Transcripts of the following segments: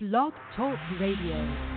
Blog Talk Radio.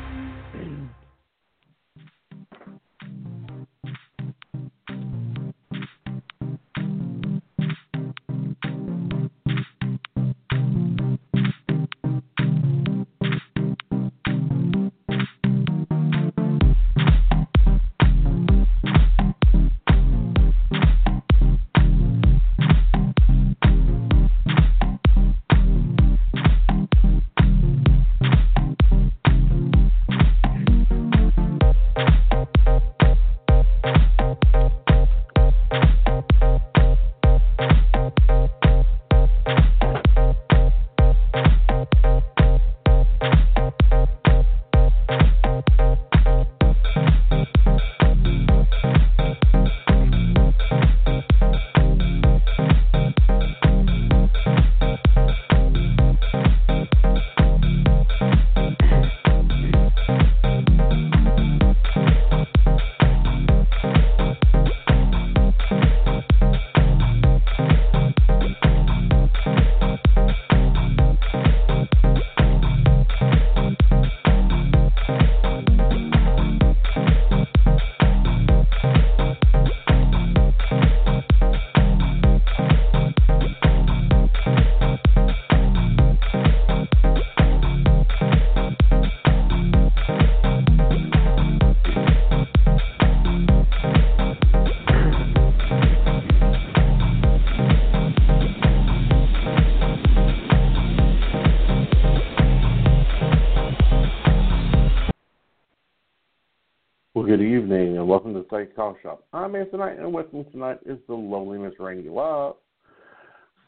Evening and welcome to the Psychic Coffee Shop. I'm Aeson Knight, and with me tonight is the lovely Miss Raine Love.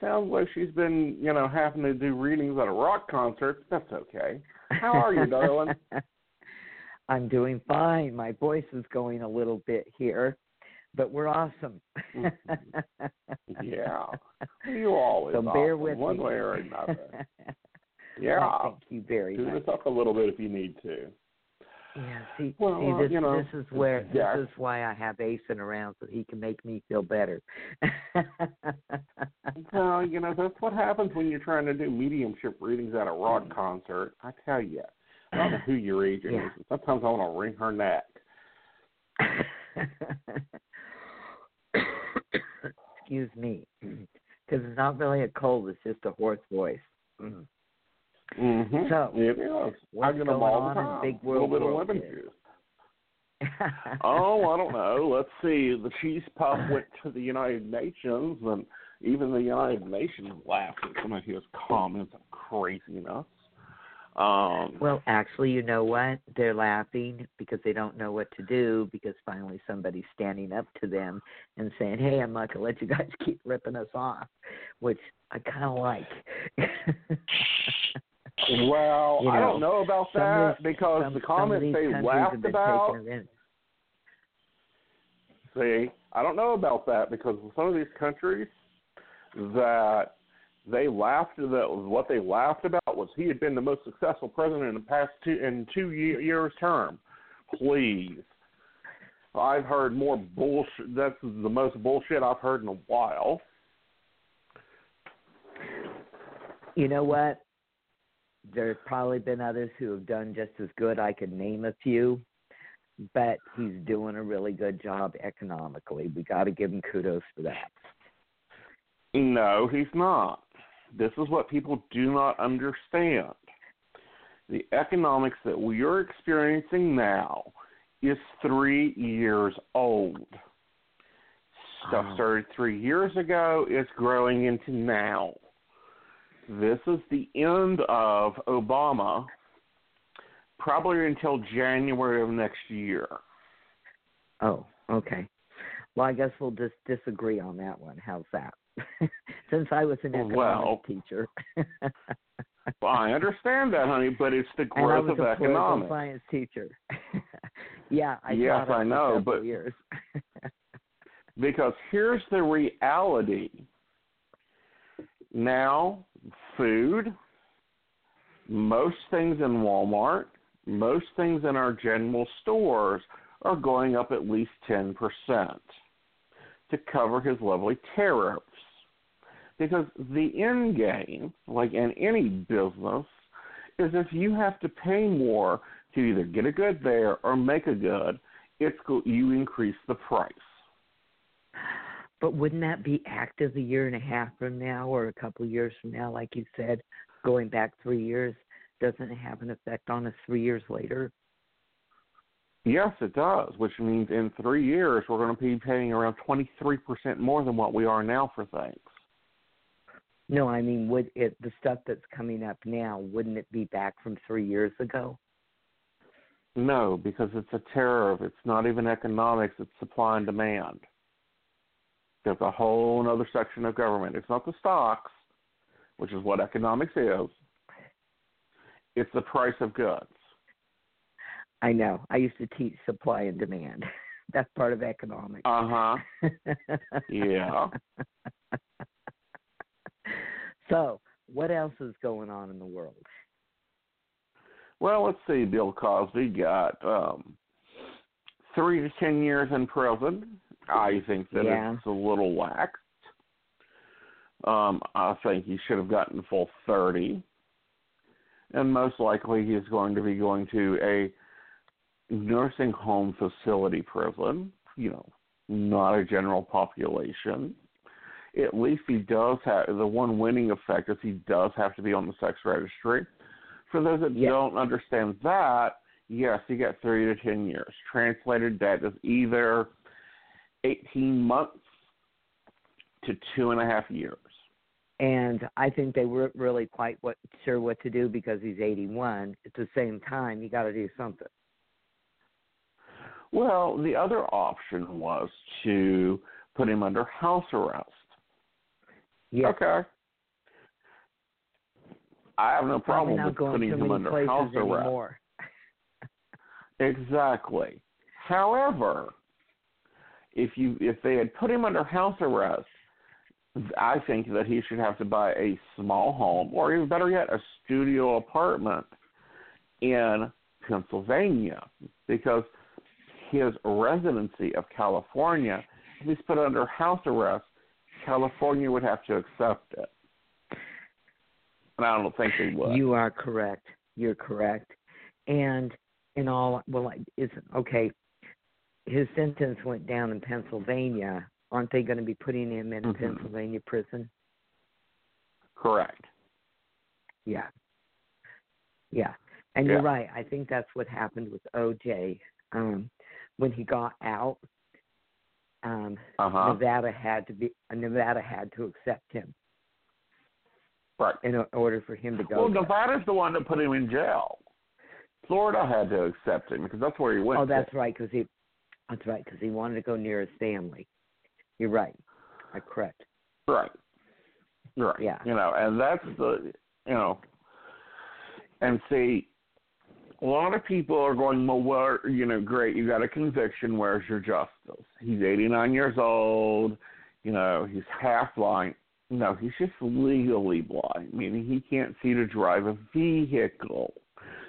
Sounds like she's been, you know, having to do readings at a rock concert. That's okay. How are you, darling? I'm doing fine. My voice is going a little bit here, but we're awesome. Mm-hmm. yeah, you always So bear awesome, with one me. way or another. Well, Yeah, thank you very do much. this up a little bit if you need to. Yeah, see, Well, see uh, this you know, this is where Jack- this is why I have Aeson around so he can make me feel better. Well, you know, that's what happens when you're trying to do mediumship readings at a rock Mm. concert. I tell you, I don't know who your agent Yeah. is. Sometimes I want to wring her neck. Excuse me, because it's not really a cold; it's just a hoarse voice. Mm. Mm-hmm. So, it is. I get them going all the in time. Big a little World bit of lemon juice. oh, I don't know. Let's see. The cheese puff went to the United Nations, and even the United Nations laughed at some of his comments of craziness. Um, Well, actually, you know what? They're laughing because they don't know what to do because finally somebody's standing up to them and saying, "Hey, I'm not gonna let you guys keep ripping us off," which I kind of like. well, You I don't know, know about some of that because some, the comments they laughed about. taking it in. See, I don't know about that because some of these countries that they laughed that what they laughed about was he had been the most successful president in the past two in two year, years term. Please, I've heard more bullshit. That's the most bullshit I've heard in a while. You know what? There's probably been others who have done just as good. I could name a few, but he's doing a really good job economically. We got to give him kudos for that. No, he's not. This is what people do not understand. The economics that we are experiencing now is three years old. Stuff Oh. started three years ago, it's growing into now. This is the end of Obama, probably until January of next year. Oh, okay. Well, I guess we'll just disagree on that one. How's that? Since I was an economics Well, teacher, Well, I understand that, honey, but it's the growth and I was of a economics. science teacher. yeah, I Yes, I know, but- years. Because here's the reality. Now, food, most things in Walmart, most things in our general stores are going up at least 10% to cover his lovely tariffs. Because the end game, like in any business, is if you have to pay more to either get a good there or make a good, it's you increase the price. But wouldn't that be active a year and a half from now or a couple of years from now, like you said, going back three years? Doesn't it have an effect on us three years later? Yes, it does, which means in three years we're going to be paying around 23% more than what we are now for things. No, I mean, would it the stuff that's coming up now? Wouldn't it be back from three years ago? No, because it's a tariff. It's not even economics. It's supply and demand. There's a whole other section of government. It's not the stocks, which is what economics is. It's the price of goods. I know. I used to teach supply and demand. That's part of economics. Uh huh. yeah. So, what else is going on in the world? Well, let's see. Bill Cosby got um, three to ten years in prison. I think that Yeah. it's a little lax. Um, I think he should have gotten full thirty, and most likely he is going to be going to a nursing home facility prison. You know, not a general population. At least he does have the one winning effect is he does have to be on the sex registry. For those that Yeah. don't understand that, yes, you get three to ten years. Translated, that is either eighteen months to two and a half years. And I think they weren't really quite what sure what to do because he's 81. At the same time, you got to do something. Well, the other option was to put him under house arrest. Yeah. Okay. I have no problem with putting him under house arrest. anymore. Exactly. However, if you if they had put him under house arrest, I think that he should have to buy a small home, or even better yet, a studio apartment in Pennsylvania, because his residency of California, if he's put under house arrest, California would have to accept it. And I don't think they would. You are correct. You're correct. And in all, well, is okay. His sentence went down in Pennsylvania. Aren't they going to be putting him in a Mhm. Pennsylvania prison? Correct. Yeah. Yeah. And Yeah. you're right. I think that's what happened with OJ. Um, when he got out, um, Uh huh. Nevada had to be Nevada had to accept him Right. in order for him to go. Well. Nevada's the one that put him in jail. Florida had to accept him because that's where he went. Oh, that's to. right. Because he, that's right. Because he wanted to go near his family. You're right. I correct. right. Right. Yeah. You know, and that's the you know, and see, a lot of people are going, well, where you know, great, you got a conviction. Where's your justice? He's 89 years old. You know, he's half blind. No, he's just legally blind, meaning he can't see to drive a vehicle.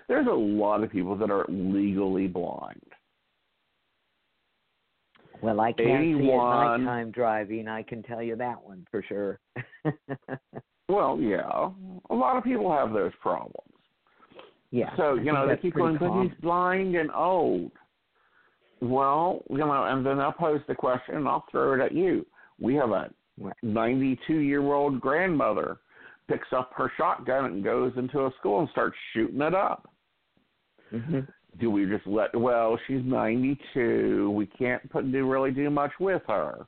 There's a lot of people that are legally blind. Well, I can't see at nighttime driving. I can tell you that one for sure. Well, yeah, a lot of people have those problems. yeah. So you know they keep going, but he's blind and old. Well, you know, and then I'll pose the question, and I'll throw it at you. We have a 92-year-old grandmother picks up her shotgun and goes into a school and starts shooting it up. hmm Do we just let? Well, she's 92. We can't put do really do much with her.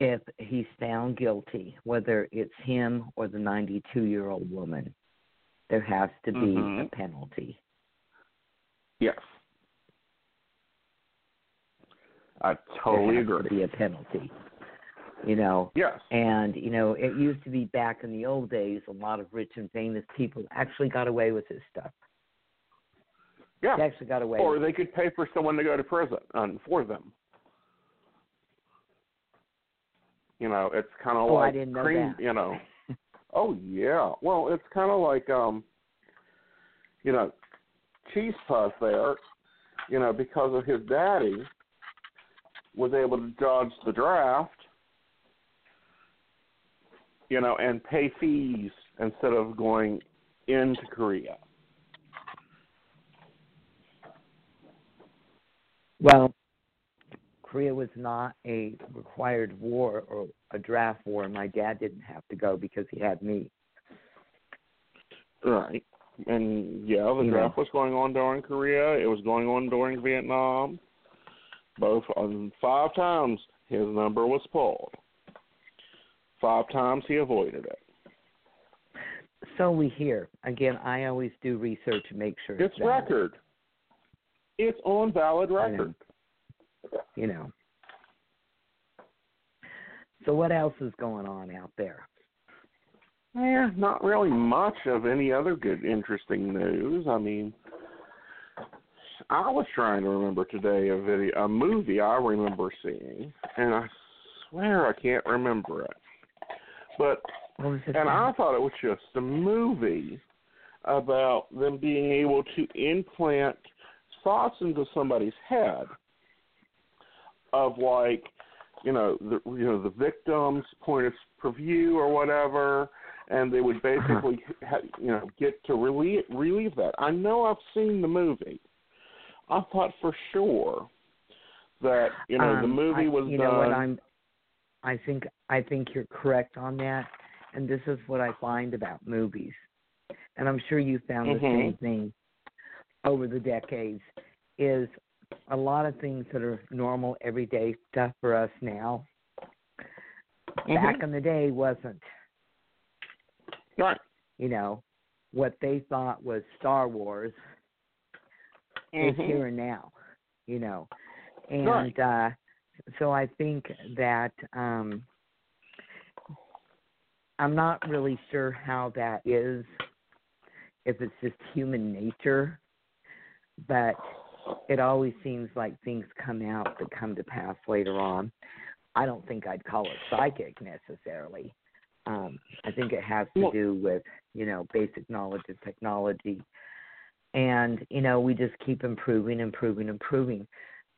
If he's found guilty, whether it's him or the 92 year old woman, there has to be Mhm. a penalty. Yes, I totally there has agree. To be a penalty. You know, Yes. and you know, it used to be back in the old days, a lot of rich and famous people actually got away with this stuff. Yeah. They actually got away. Or they could pay for someone to go to prison um, for them. You know, it's kind of Oh, I like didn't know cream. that. You know. oh yeah. Well, it's kind of like um, you know, cheese puff there. You know, because of his daddy was able to dodge the draft. You know, and pay fees instead of going into Korea. Well, Korea was not a required war or a draft war. My dad didn't have to go because he had me. Right. And yeah, the draft was going on during Korea. It was going on during Vietnam. Both on five times his number was pulled. Five times he avoided it. So we hear. Again, I always do research to make sure It's valid, record. It's on valid I know. record. You know. So what else is going on out there? Yeah, not really much of any other good, interesting news. I mean, I was trying to remember today a video, a movie I remember seeing, and I swear I can't remember it. But What was it? and I thought it was just a movie about them being able to implant thoughts into somebody's head of like, you know, the you know the victim's point of view or whatever, and they would basically ha you know get to relieve relieve that. I know I've seen the movie. I thought for sure that you know the Um, movie I- was You done. know what? I'm. I think I think you're correct on that, and this is what I find about movies, and I'm sure you found the Mhm. same thing over the decades. Is a lot of things that are normal everyday stuff for us now. Back Mhm. in the day, wasn't. right. You know, what they thought was Star Wars is Mhm. here and now, you know. And Right. uh so I think that um I'm not really sure how that is if it's just human nature, but it always seems like things come out that come to pass later on. I don't think I'd call it psychic necessarily. Um, I think it has to do with, you know, basic knowledge of technology. And, you know, we just keep improving, improving, improving.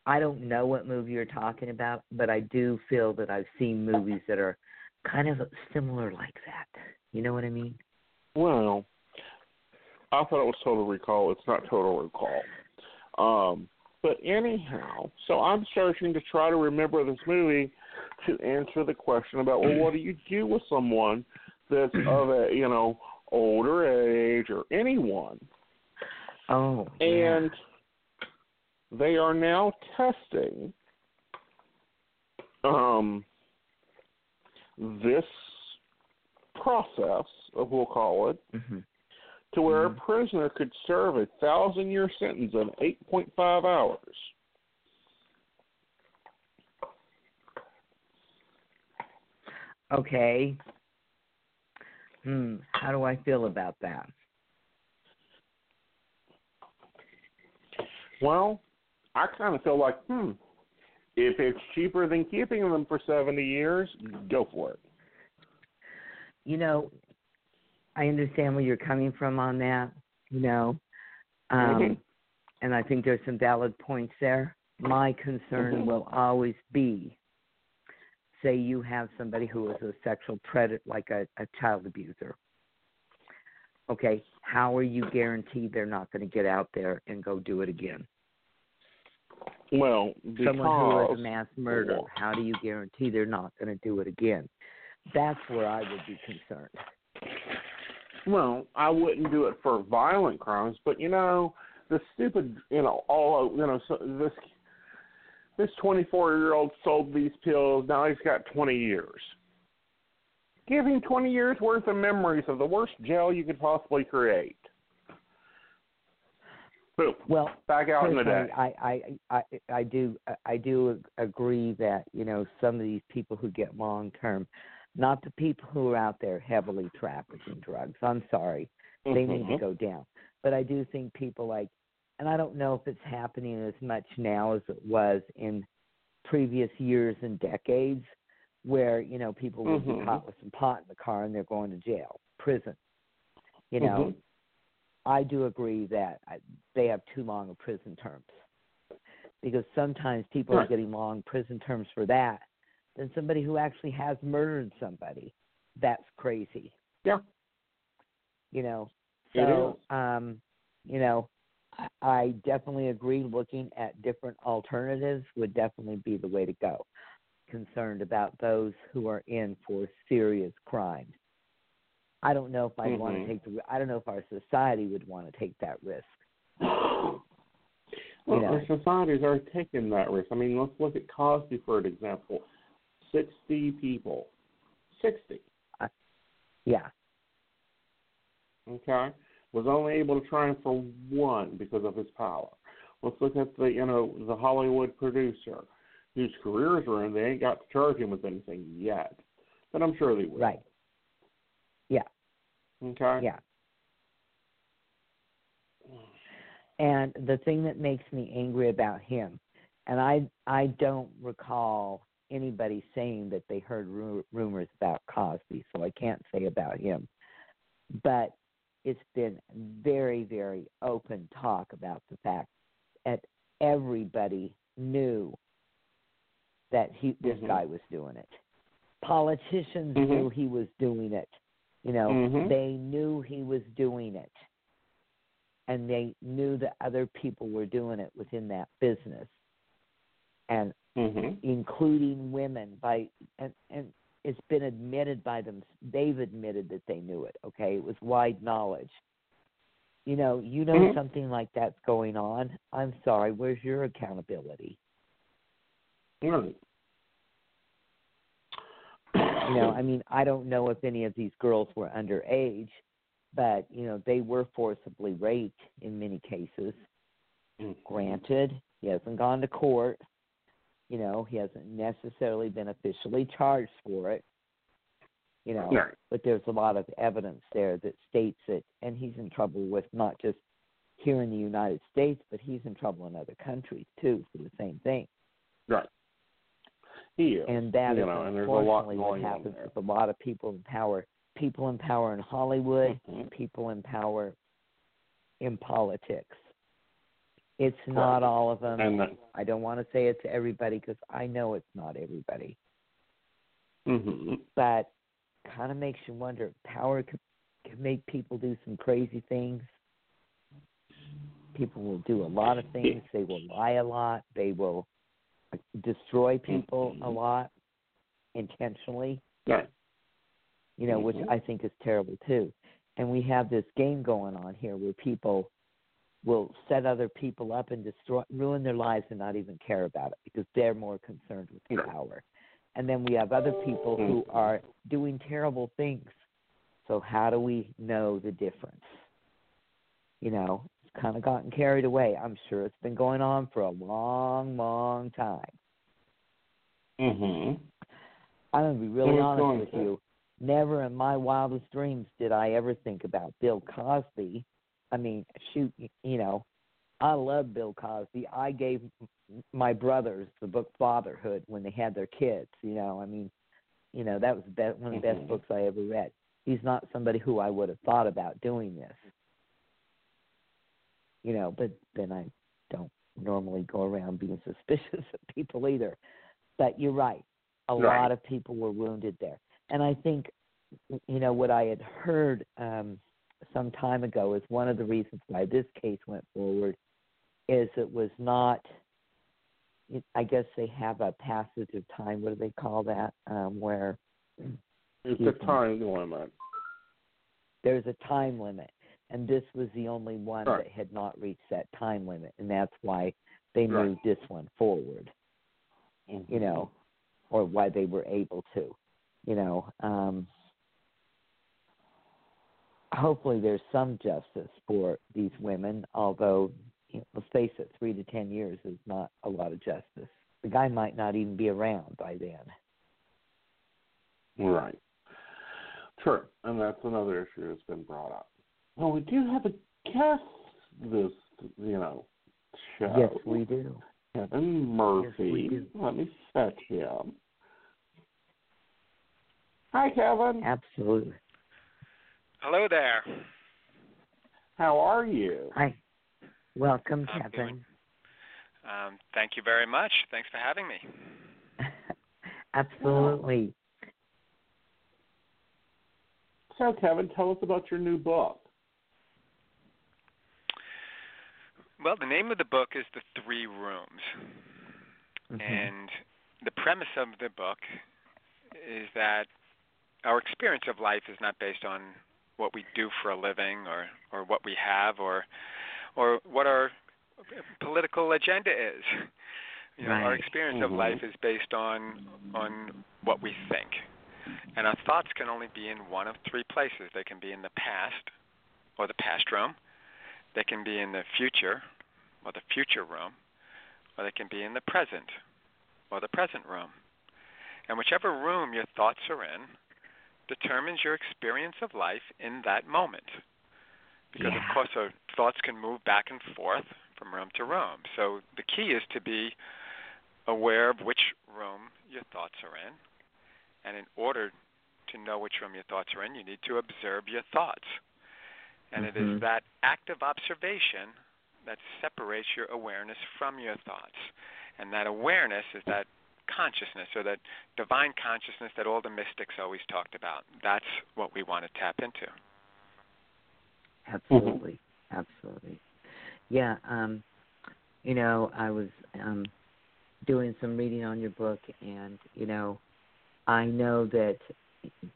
I don't know what movie you're talking about, but I do feel that I've seen movies that are kind of similar like that. You know what I mean? Well, I thought it was Total Recall. It's not Total Recall. Um, but anyhow, so I'm searching to try to remember this movie to answer the question about well, what do you do with someone that's of a you know older age or anyone, Oh. yeah. and they are now testing um this process, we'll call it, Mhm. to where Mhm. a prisoner could serve a thousand year sentence in 8.5 hours. Okay. Hmm. How do I feel about that? Well, I kind of feel like, hmm, if it's cheaper than keeping them for 70 years, go for it. You know, I understand where you're coming from on that. You know, um, Mhm. and I think there's some valid points there. My concern Mhm. will always be, say you have somebody who is a sexual predator, like a, a child abuser. Okay, how are you guaranteed they're not going to get out there and go do it again? Well, because Someone who is a mass murderer, how do you guarantee they're not going to do it again? That's where I would be concerned. Well, I wouldn't do it for violent crimes, but you know, the stupid, you know, all you know, so this this 24 year old sold these pills. Now he's got 20 years. Give him 20 years worth of memories of the worst jail you could possibly create. Boom, Well, back out in the day. I, I, I, I do, I do agree that you know some of these people who get long term, not the people who are out there heavily trafficking drugs. I'm sorry, they need to Mhm. go down. But I do think people like, and I don't know if it's happening as much now as it was in previous years and decades, where you know people will be Mhm. caught with some pot in the car and they're going to jail, prison. You know, Mhm. I do agree that I, they have too long of prison terms because sometimes people are getting long prison terms for that than somebody who actually has murdered somebody. that's crazy. Yeah. You know, It so um, you know, I, I definitely agree. Looking at different alternatives would definitely be the way to go. Concerned about those who are in for serious crimes. I don't know if I'd want Mhm. to take the. I don't know if our society would want to take that risk. Well, know. our societies are taking that risk. I mean, let's look at Cosby for an example. Sixty people. Sixty. Yeah, Okay? Was only able to triumph for one because of his power. Let's look at the you know, the Hollywood producer whose careers are in, they ain't got to charge him with anything yet. But I'm sure they will. right. Okay? Yeah. And the thing that makes me angry about him, and I I don't recall anybody saying that they heard ru- rumors about Cosby, so I can't say about him. But it's been very very open talk about the fact that everybody knew that he this Mhm. guy was doing it. Politicians Mhm. knew he was doing it. You know, Mhm. they knew he was doing it. And they knew that other people were doing it within that business. And Mhm. including women by and and it's been admitted by them they've admitted that they knew it, okay? It was wide knowledge. You know, you know Mhm. something like that's going on. I'm sorry, where's your accountability? Right. You know, I mean, I don't know if any of these girls were underage, but you know, they were forcibly raped in many cases. Mhm. Granted, he hasn't gone to court. You know, he hasn't necessarily been officially charged for it. You know, Right. but there's a lot of evidence there that states it, and he's in trouble with not just here in the United States, but he's in trouble in other countries too for the same thing. Right. And that you is know, and there's a lot unfortunately what happens with a lot of people in power. People in power in Hollywood, Mhm. people in power in politics. It's not all of them. And I don't want to say it's everybody because I know it's not everybody. mhm. But kind of makes you wonder. Power could, could make people do some crazy things. People will do a lot of things. They will lie a lot. They will destroy people a Mhm. lot intentionally. Right. you know, which Mhm. I think is terrible too. And we have this game going on here where people will set other people up and destroy, ruin their lives, and not even care about it because they're more concerned with power. And then we have other people who Mhm. are doing terrible things. So how do we know the difference? You know, kind of gotten carried away. I'm sure it's been going on for a long, long time. Mhm. I'm gonna be really honest with to? you. Never in my wildest dreams did I ever think about Bill Cosby. I mean, shoot, you know, I love Bill Cosby. I gave my brothers the book Fatherhood when they had their kids. You know, I mean, you know that was the best, one of the best Mhm. books I ever read. He's not somebody who I would have thought about doing this. You know, but then I don't normally go around being suspicious of people either. But you're right. A Right. lot of people were wounded there. And I think, you know, what I had heard um, some time ago is one of the reasons why this case went forward is it was not. I guess they have a passage of time. What do they call that? Um, where It's a time limit. there's a time limit, and this was the only one that had not reached that time limit, and that's why they Right. moved this one forward. Mhm. You know, or why they were able to. You know, um, hopefully there's some justice for these women. Although, you know, let's face it, three to ten years is not a lot of justice. The guy might not even be around by then. Right. Sure, and that's another issue that's been brought up. Well, we do have a guest this, you know, show. Yes, we do. Kevin Murphy. we do. Let me set him. Hi, Kevin. Absolutely. Hello there. How are you? Hi. Welcome, I'm Kevin. Um, thank you very much. Thanks for having me. Absolutely. So, Kevin, tell us about your new book. Well, the name of the book is The Three Rooms. Mhm. And the premise of the book is that our experience of life is not based on what we do for a living or, or what we have or or what our political agenda is. You know, our Right. experience Mhm. of life is based on on what we think. And our thoughts can only be in one of three places. They can be in the past or the past room. They can be in the future or the future room. Or they can be in the present or the present room. And whichever room your thoughts are in determines your experience of life in that moment. Because Yeah. of course our thoughts can move back and forth from room to room. So the key is to be aware of which room your thoughts are in. And in order to know which room your thoughts are in, you need to observe your thoughts. And it is Mhm. that active observation that separates your awareness from your thoughts. And that awareness is that consciousness or that divine consciousness that all the mystics always talked about. That's what we want to tap into. Absolutely. Absolutely. Yeah, um you know, I was um doing some reading on your book and, you know, I know that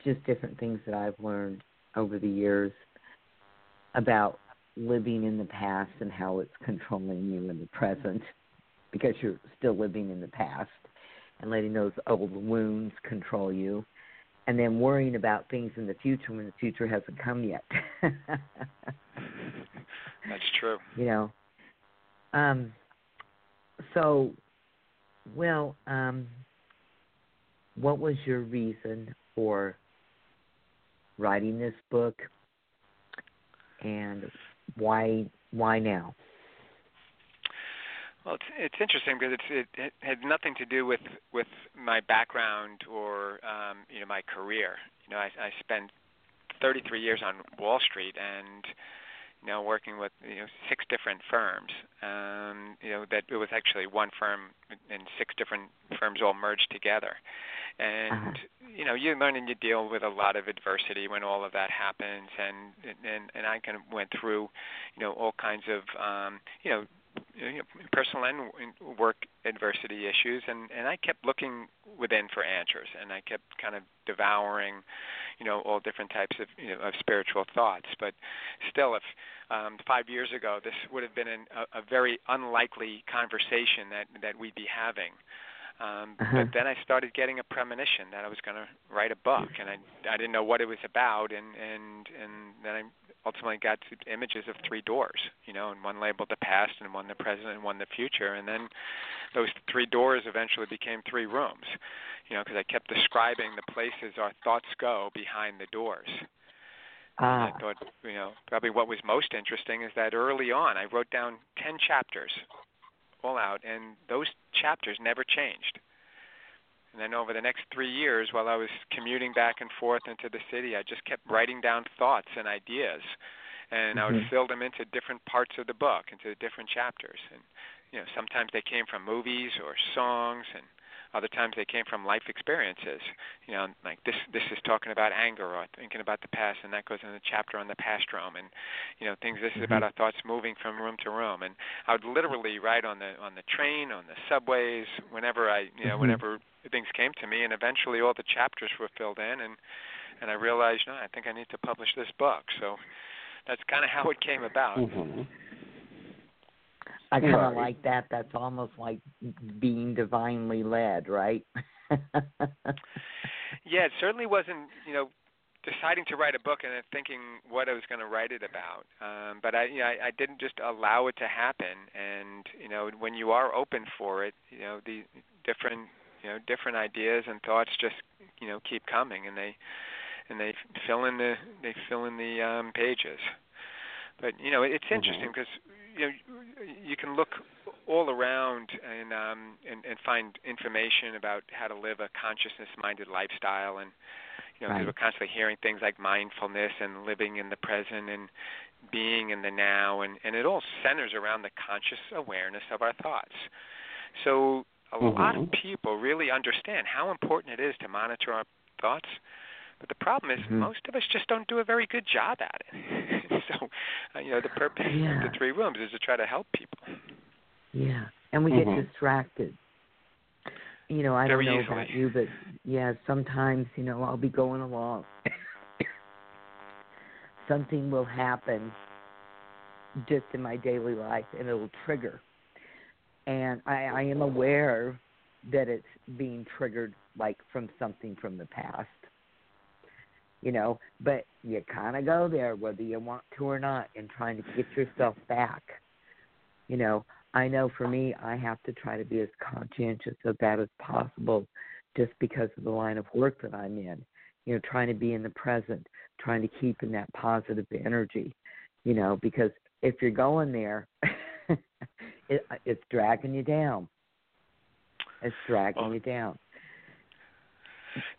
just different things that I've learned over the years about living in the past and how it's controlling you in the present because you're still living in the past and letting those old wounds control you and then worrying about things in the future when the future hasn't come yet. That's true. you know. Um so well, um what was your reason for writing this book and why why now? Well, it's it's interesting because it's, it, it had nothing to do with with my background or um, you know my career. You know, I, I spent 33 years on Wall Street and you know working with you know six different firms. Um, you know that it was actually one firm and six different firms all merged together. And Uh-huh. you know you learn and you deal with a lot of adversity when all of that happens. And and and I kind of went through you know all kinds of um, you know you know, personal and work adversity issues, and and I kept looking within for answers, and I kept kind of devouring, you know, all different types of you know of spiritual thoughts. But still, if um, five years ago, this would have been an, a, a very unlikely conversation that that we'd be having. Um, Uh-huh. But then I started getting a premonition that I was going to write a book, and I I didn't know what it was about, and and and then I ultimately got to images of three doors, you know, and one labeled the past, and one the present, and one the future, and then those three doors eventually became three rooms, you know, because I kept describing the places our thoughts go behind the doors. Ah, I thought, you know, probably what was most interesting is that early on I wrote down 10 chapters all out, and those chapters never changed. And then over the next three years, while I was commuting back and forth into the city, I just kept writing down thoughts and ideas, and I would Mhm. fill them into different parts of the book, into different chapters. And you know, sometimes they came from movies or songs, and other times they came from life experiences. You know, like this this is talking about anger or thinking about the past, and that goes in the chapter on the past room, and you know, things. This is about Mhm. our thoughts moving from room to room, and I would literally write on the on the train, on the subways, whenever I you know Mhm. whenever things came to me, and eventually all the chapters were filled in, and and I realized, no, I think I need to publish this book. So that's kind of how it came about. Mm-hmm. I kind of like that. That's almost like being divinely led, right? Yeah, it certainly wasn't, you know, deciding to write a book and then thinking what I was going to write it about. Um, but I, you know, I, I didn't just allow it to happen. And you know, when you are open for it, you know, the different, you know, different ideas and thoughts just, you know, keep coming, and they, and they fill in the, they fill in the um, pages. But you know, it's interesting because you know you can look all around and um and, and find information about how to live a consciousness minded lifestyle and you know Right. we're constantly hearing things like mindfulness and living in the present and being in the now and and it all centers around the conscious awareness of our thoughts so a lot of Mhm. people really understand how important it is to monitor our thoughts But the problem is Mhm. most of us just don't do a very good job at it. so, uh, you know, the purpose Yeah. of the three rooms is to try to help people. Yeah, and we Mhm. get distracted. You know, I Very don't know easily. about you, but yeah, sometimes you know I'll be going along. Something will happen just in my daily life, and it'll trigger. And I, I am aware that it's being triggered, like from something from the past. You know, but you kind of go there whether you want to or not, in trying to get yourself back. You know, I know for me, I have to try to be as conscientious of that as possible just because of the line of work that I'm in. You know, trying to be in the present, trying to keep in that positive energy, you know, because if you're going there, it, it's dragging you down. It's dragging Well, you down.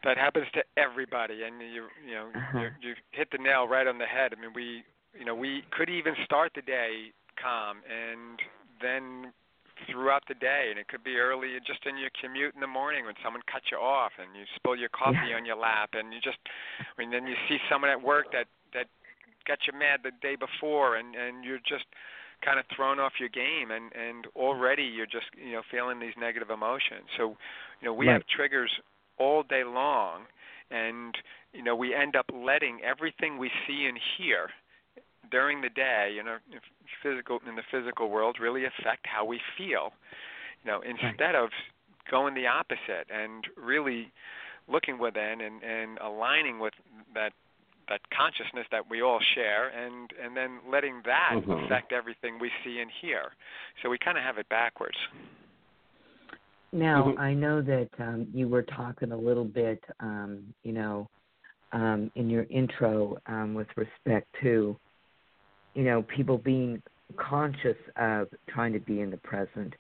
That happens to everybody, and you you know Uh-huh. you you hit the nail right on the head. I mean, we you know we could even start the day calm, and then throughout the day, and it could be early just in your commute in the morning when someone cuts you off and you spill your coffee Yeah. on your lap, and you just and then you see someone at work that that got you mad the day before, and and you're just kind of thrown off your game and and already you're just you know feeling these negative emotions so you know we Right. have triggers all day long and you know we end up letting everything we see and hear during the day you know physical in the physical world really affect how we feel. You know instead of going the opposite and really looking within and and aligning with that that consciousness that we all share and and then letting that Mhm. affect everything we see and hear. So we kind of have it backwards Now, Mhm. I know that um, you were talking a little bit, um, you know, um, in your intro um, with respect to, you know, people being conscious of trying to be in the present,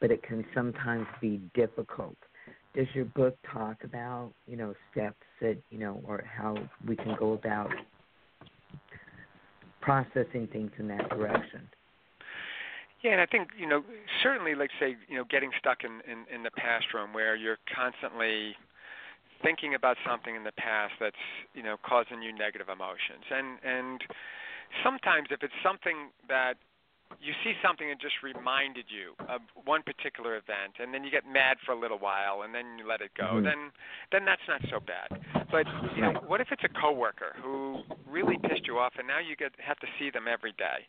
but it can sometimes be difficult. Does your book talk about, you know, steps that, you know, or how we can go about processing things in that direction? Yeah, and I think you know certainly, like say, you know, getting stuck in in, in the past room where you're constantly thinking about something in the past that's you know causing you negative emotions, and and sometimes if it's something that you see something that just reminded you of one particular event and then you get mad for a little while and then you let it go Mhm. then then that's not so bad. But you know what if it's a coworker who really pissed you off and now you get have to see them every day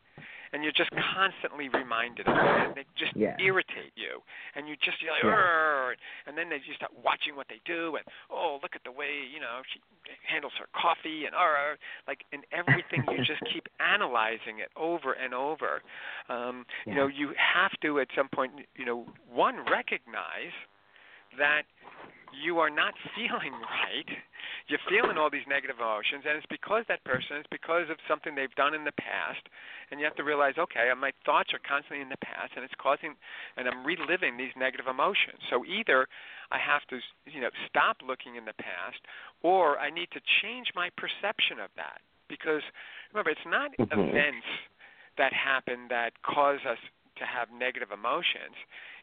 and you're just constantly reminded of it and they just Yeah. irritate you and you just you're like Yeah. And then they you start watching what they do and oh look at the way you know she handles her coffee and "Arr," like and everything you just keep analyzing it over and over um you know you have to at some point you know one recognize that you are not feeling right. You're feeling all these negative emotions and it's because that person it's because of something they've done in the past and you have to realize okay my thoughts are constantly in the past and it's causing and i'm reliving these negative emotions. So either i have to you know stop looking in the past or i need to change my perception of that. Because remember it's not Mhm. events that happen that cause us to have negative emotions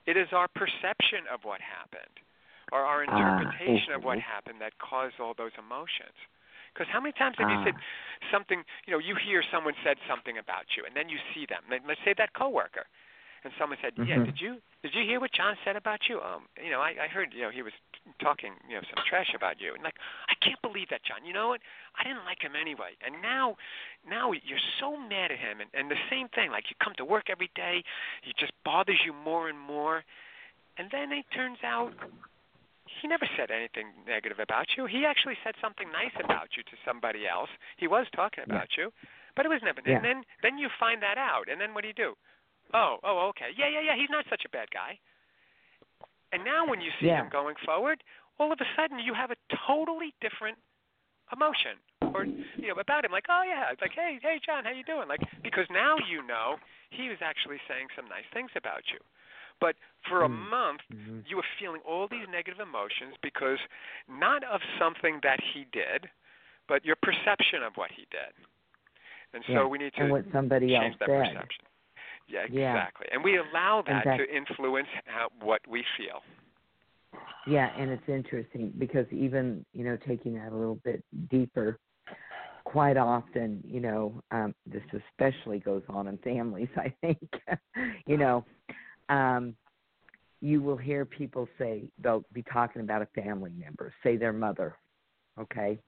it is our perception of what happened or our Ah, interpretation of what happened that caused all those emotions. Because how many times have you Ah. said something? You know, you hear someone said something about you, and then you see them. Let- Let's say that coworker, and someone said, "Yeah, Mhm. did you did you hear what John said about you? Um, you know, I, I heard you know he was talking you know some trash about you, and like can't believe that, John. You know what? I didn't like him anyway, and now now you're so mad at him, and, and the same thing. Like you come to work every day, he just bothers you more and more, and then it turns out he never said anything negative about you. He actually said something nice about you to somebody else. He was talking Yeah. about you, but it was never. Yeah. And then then you find that out, and then what do you do? Oh, oh, okay, yeah, yeah, yeah. He's not such a bad guy. And now when you see Yeah. him going forward, all of a sudden you have a totally different emotion or you know about him like oh yeah it's like hey hey john how you doing like because now you know he was actually saying some nice things about you but for a Mm. month Mhm. you were feeling all these negative emotions because not of something that he did, but your perception of what he did. And so Yeah. we need to and what somebody change else that said. perception. Yeah, Yeah. exactly. And we allow that that- to influence how, what we feel. Yeah, and it's interesting because even you know taking that a little bit deeper, quite often you know um, this especially goes on in families. I think you know um, you will hear people say they'll be talking about a family member, say their mother, okay,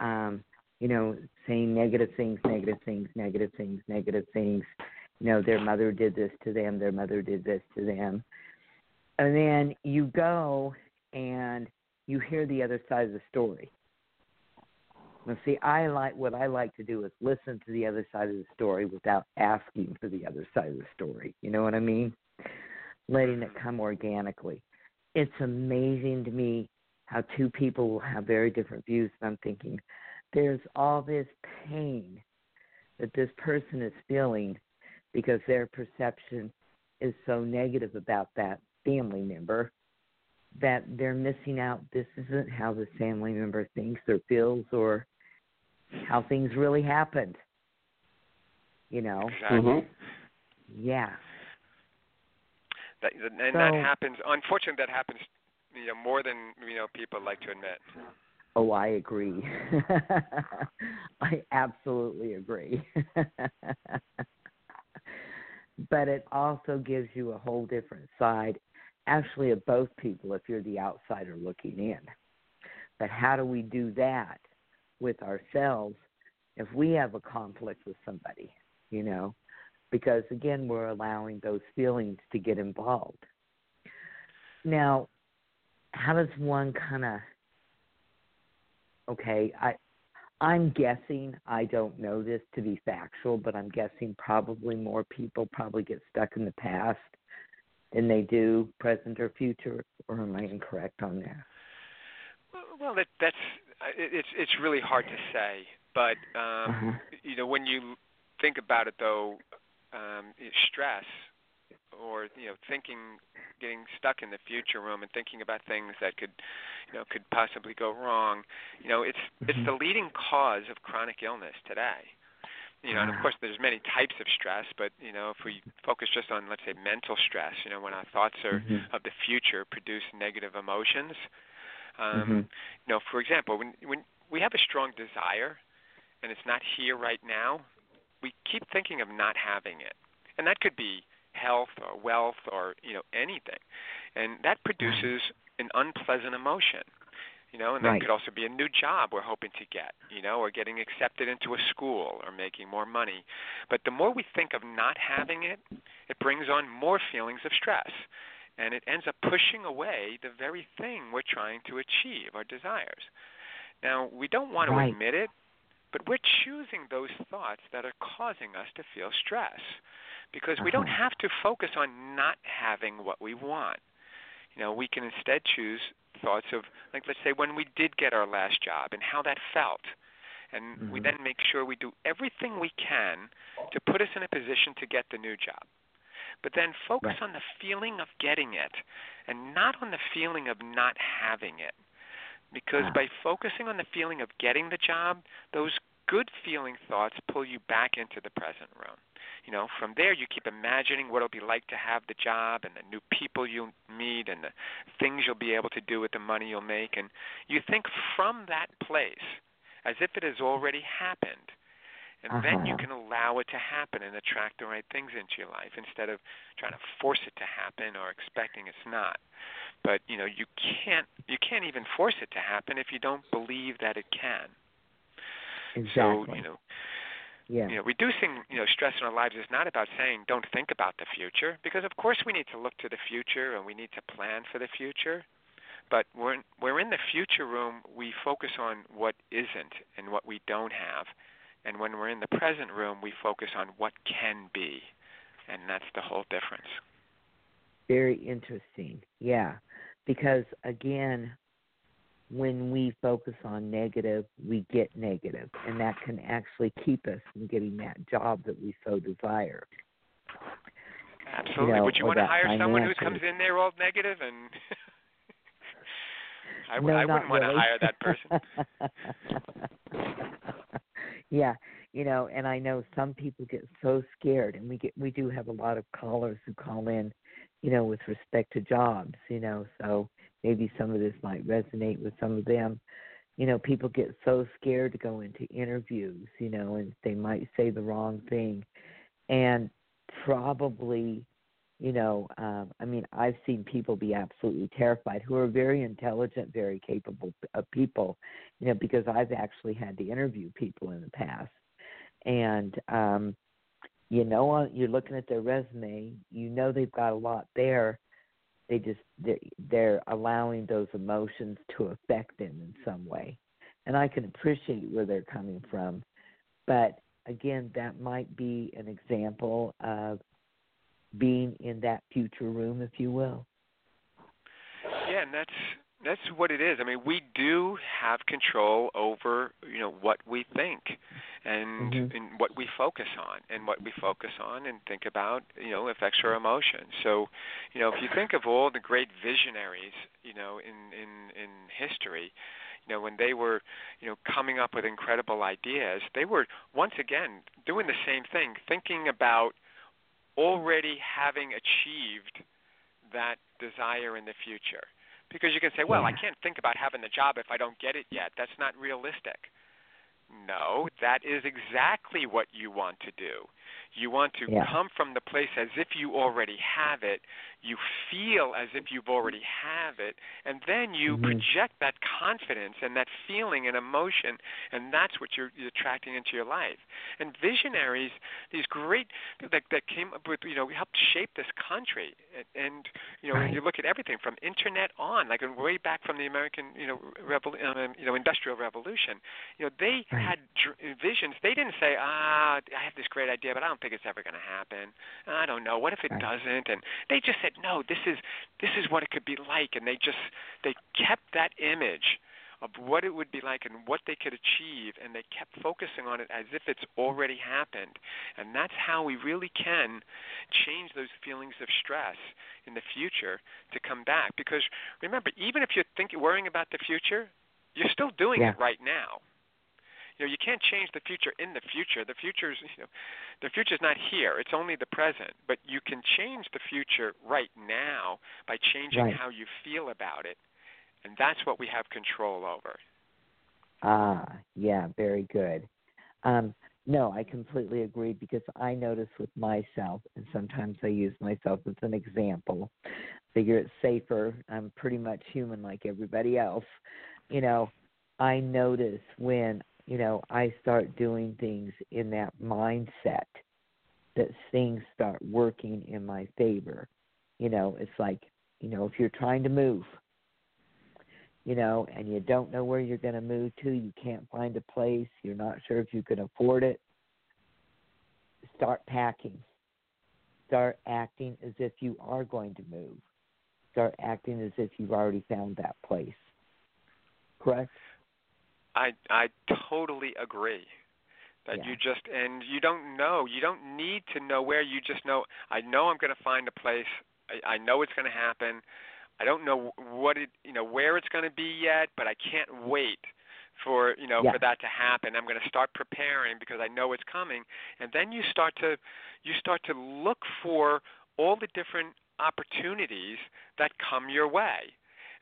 um, you know, saying negative things, negative things, negative things, negative things. You know, their mother did this to them, their mother did this to them. And then you go and you hear the other side of the story. Now, see, I like what I like to do is listen to the other side of the story without asking for the other side of the story. You know what I mean? Letting it mm-hmm. come organically. It's amazing to me how two people will have very different views. And I'm thinking, there's all this pain that this person is feeling because their perception is so negative about that family member that they're missing out. This isn't how the family member thinks or feels or how things really happened. You know? Exactly. Mhm. Yeah. That, and So- that happens. Unfortunately, that happens. You know, more than you know people like to admit. Oh, I agree. I absolutely agree. but it also gives you a whole different side, actually, of both people if you're the outsider looking in. But how do we do that with ourselves if we have a conflict with somebody, you know? Because again, we're allowing those feelings to get involved. Now, how does one kind of okay i i'm guessing i don't know this to be factual but i'm guessing probably more people probably get stuck in the past than they do present or future or am i incorrect on that Well, that, that's it's it's really hard to say, but um, Uh-huh. you know when you think about it though, um, stress or you know thinking, getting stuck in the future room and thinking about things that could, you know, could possibly go wrong. You know, it's it's Mhm. the leading cause of chronic illness today. You know, and of Ah. course there's many types of stress, but you know if we focus just on let's say mental stress, you know when our thoughts are Mhm. of the future produce negative emotions. Um, Mhm. you know, for example, when when we have a strong desire and it's not here right now, we keep thinking of not having it, and that could be health or wealth or you know anything, and that produces an unpleasant emotion. You know, and that Right. could also be a new job we're hoping to get, you know, or getting accepted into a school or making more money. But the more we think of not having it, it brings on more feelings of stress. And it ends up pushing away the very thing we're trying to achieve, our desires. Now, we don't want to Right. admit it, but we're choosing those thoughts that are causing us to feel stress because we don't Uh-huh. have to focus on not having what we want. You know, we can instead choose thoughts of, like, let's say when we did get our last job and how that felt. And we Mhm. then make sure we do everything we can to put us in a position to get the new job. But then focus Right. on the feeling of getting it and not on the feeling of not having it. Because by focusing on the feeling of getting the job, those good feeling thoughts pull you back into the present room. You know, from there you keep imagining what it'll be like to have the job and the new people you'll meet and the things you'll be able to do with the money you'll make and you think from that place as if it has already happened. And then you Uh-huh. can allow it to happen and attract the right things into your life instead of trying to force it to happen or expecting it's not. But, you know, you can't you can't even force it to happen if you don't believe that it can. Exactly So, you know, yeah you know, reducing you know stress in our lives is not about saying don't think about the future because of course we need to look to the future and we need to plan for the future. But when we're in the future room, we focus on what isn't and what we don't have, and when we're in the present room, we focus on what can be, and that's the whole difference. Very interesting. Yeah. Because again, when we focus on negative, we get negative, and that can actually keep us from getting that job that we so desire. Absolutely. know, Would you want to hire someone who comes in there all negative and? I, w- no, I wouldn't want to hire that person. yeah, you know, and I know some people get so scared, and we get we do have a lot of callers who call in, you know, with respect to jobs, you know, so maybe some of this might resonate with some of them. You know, people get so scared to go into interviews, you know, and they might say the wrong thing. And probably, you know, um, I mean, I've seen people be absolutely terrified who are very intelligent, very capable of people, you know, because I've actually had to interview people in the past. And, um, you know, you're looking at their resume, you know they've got a lot there, they just they're, they're allowing those emotions to affect them in some way. And i can appreciate where they're coming from. But again that might be an example of being in that future room if you will. Yeah and that's that's what it is. I mean, we do have control over you know what we think, and, mm-hmm. and what we focus on, and what we focus on and think about you know affects our emotions. So, you know, if you think of all the great visionaries, you know, in in in history, you know, when they were, you know, coming up with incredible ideas, they were once again doing the same thing, thinking about already having achieved that desire in the future because you can say, well, I can't think about having the job if I don't get it yet. That's not realistic. No, that is exactly what you want to do. You want to yeah. come from the place as if you already have it. You feel as if you've already have it, and then you mm-hmm. project that confidence and that feeling and emotion, and that's what you're, you're attracting into your life. And visionaries, these great that that came up with, you know, helped shape this country. And, and you know, right. you look at everything from internet on, like way back from the American, you know, revol- um, you know, industrial revolution. You know, they right. had dr- visions. They didn't say, ah, I have this great idea, but I don't think it's ever going to happen. I don't know. What if it right. doesn't? And they just said, no, this is this is what it could be like, and they just they kept that image of what it would be like and what they could achieve, and they kept focusing on it as if it's already happened. And that's how we really can change those feelings of stress in the future to come back. Because remember, even if you're thinking worrying about the future, you're still doing yeah. it right now you know you can't change the future in the future. The future's you know the future's not here. It's only the present. But you can change the future right now by changing right. how you feel about it. And that's what we have control over. Ah yeah very good. Um no i completely agree because i notice with myself and sometimes i use myself as an example figure it's safer. I'm pretty much human like everybody else. You know I notice when you know, I start doing things in that mindset that things start working in my favor. You know, it's like, you know, if you're trying to move, you know, and you don't know where you're going to move to, you can't find a place, you're not sure if you can afford it, start packing. Start acting as if you are going to move. Start acting as if you've already found that place. Correct? I I totally agree. That yeah. you just and you don't know. You don't need to know where. You just know. I know I'm going to find a place. I, I know it's going to happen. I don't know what it, you know, where it's going to be yet, but I can't wait for you know yeah. for that to happen. I'm going to start preparing because I know it's coming, and then you start to you start to look for all the different opportunities that come your way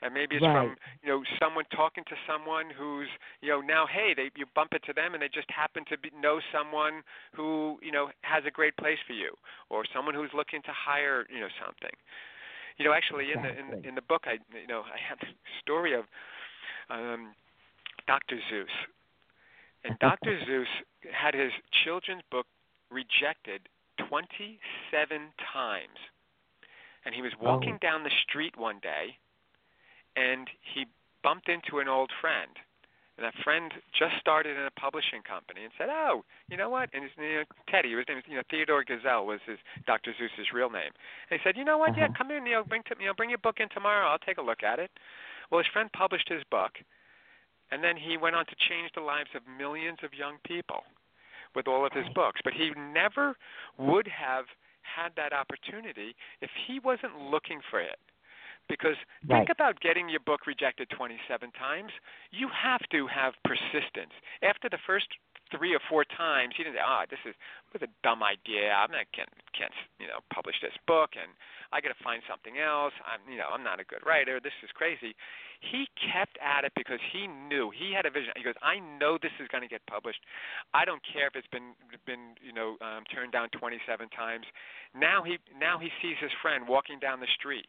and maybe it's right. from you know someone talking to someone who's you know now hey they you bump into them and they just happen to be, know someone who you know has a great place for you or someone who's looking to hire you know something you know actually exactly. in the in, in the book I you know I have the story of um Dr. Seuss and Dr. Seuss had his children's book rejected 27 times and he was walking oh. down the street one day and he bumped into an old friend. And that friend just started in a publishing company and said, "Oh, you know what?" And his you know, Teddy, his name is you know Theodore Geisel was his Dr. Seuss's real name. And he said, "You know what? Uh-huh. Yeah, come in. You know, bring to, you know, bring your book in tomorrow. I'll take a look at it." Well, his friend published his book, and then he went on to change the lives of millions of young people with all of his books. But he never would have had that opportunity if he wasn't looking for it. Because right. think about getting your book rejected 27 times. You have to have persistence. After the first three or four times. you didn't say, "Oh, this is was a dumb idea. I'm not can't can't you know publish this book, and I got to find something else. I'm you know I'm not a good writer. This is crazy." He kept at it because he knew he had a vision. He goes, "I know this is going to get published. I don't care if it's been been you know um, turned down 27 times." Now he now he sees his friend walking down the street.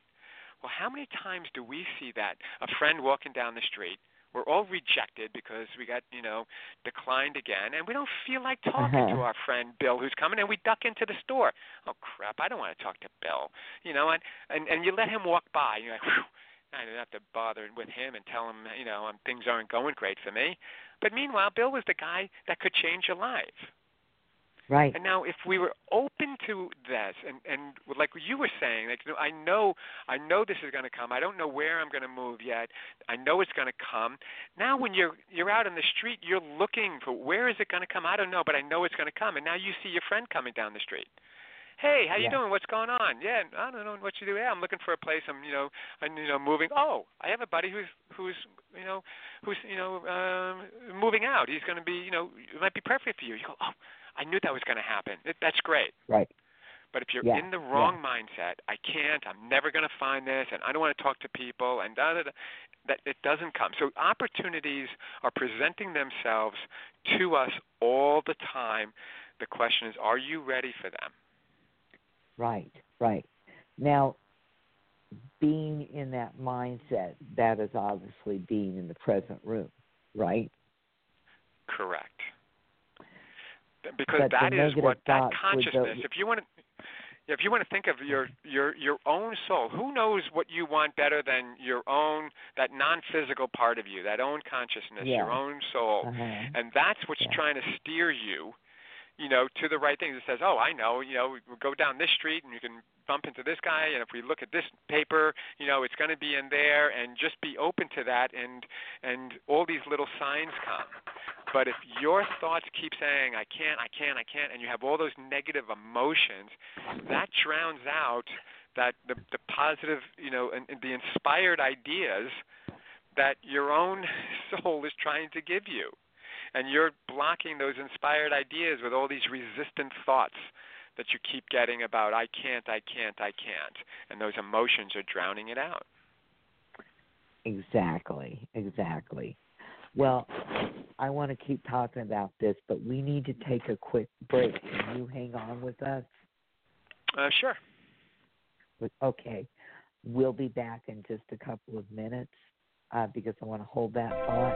Well, how many times do we see that a friend walking down the street? we're all rejected because we got you know declined again and we don't feel like talking uh-huh. to our friend bill who's coming and we duck into the store oh crap i don't want to talk to bill you know and and and you let him walk by and you're like Whew, i don't have to bother with him and tell him you know um, things aren't going great for me but meanwhile bill was the guy that could change your life Right. And now, if we were open to this, and and like you were saying, like you know, I know, I know this is going to come. I don't know where I'm going to move yet. I know it's going to come. Now, when you're you're out in the street, you're looking for where is it going to come. I don't know, but I know it's going to come. And now you see your friend coming down the street. Hey, how you yeah. doing? What's going on? Yeah, I don't know what you do. Yeah, I'm looking for a place. I'm, you know, I'm, you know, moving. Oh, I have a buddy who's, who's, you know, who's, you know, um, moving out. He's going to be, you know, it might be perfect for you. You go, oh, I knew that was going to happen. That's great. Right. But if you're yeah. in the wrong yeah. mindset, I can't. I'm never going to find this, and I don't want to talk to people, and da da da. That it doesn't come. So opportunities are presenting themselves to us all the time. The question is, are you ready for them? Right. Right. Now, being in that mindset, that is obviously being in the present room, right? Correct because that is what that consciousness. If you want to, if you want to think of your your your own soul, who knows what you want better than your own that non-physical part of you, that own consciousness, yeah. your own soul, uh-huh. and that's what's yeah. trying to steer you you know, to the right things. It says, oh, I know, you know, we go down this street and you can bump into this guy, and if we look at this paper, you know, it's going to be in there, and just be open to that, and and all these little signs come. But if your thoughts keep saying, I can't, I can't, I can't, and you have all those negative emotions, that drowns out that the the positive, you know, and, and the inspired ideas that your own soul is trying to give you and you're blocking those inspired ideas with all these resistant thoughts that you keep getting about I can't, I can't, I can't, and those emotions are drowning it out. Exactly, exactly. Well, I want to keep talking about this, but we need to take a quick break. Can you hang on with us? Uh, sure. Okay. We'll be back in just a couple of minutes uh, because I want to hold that thought.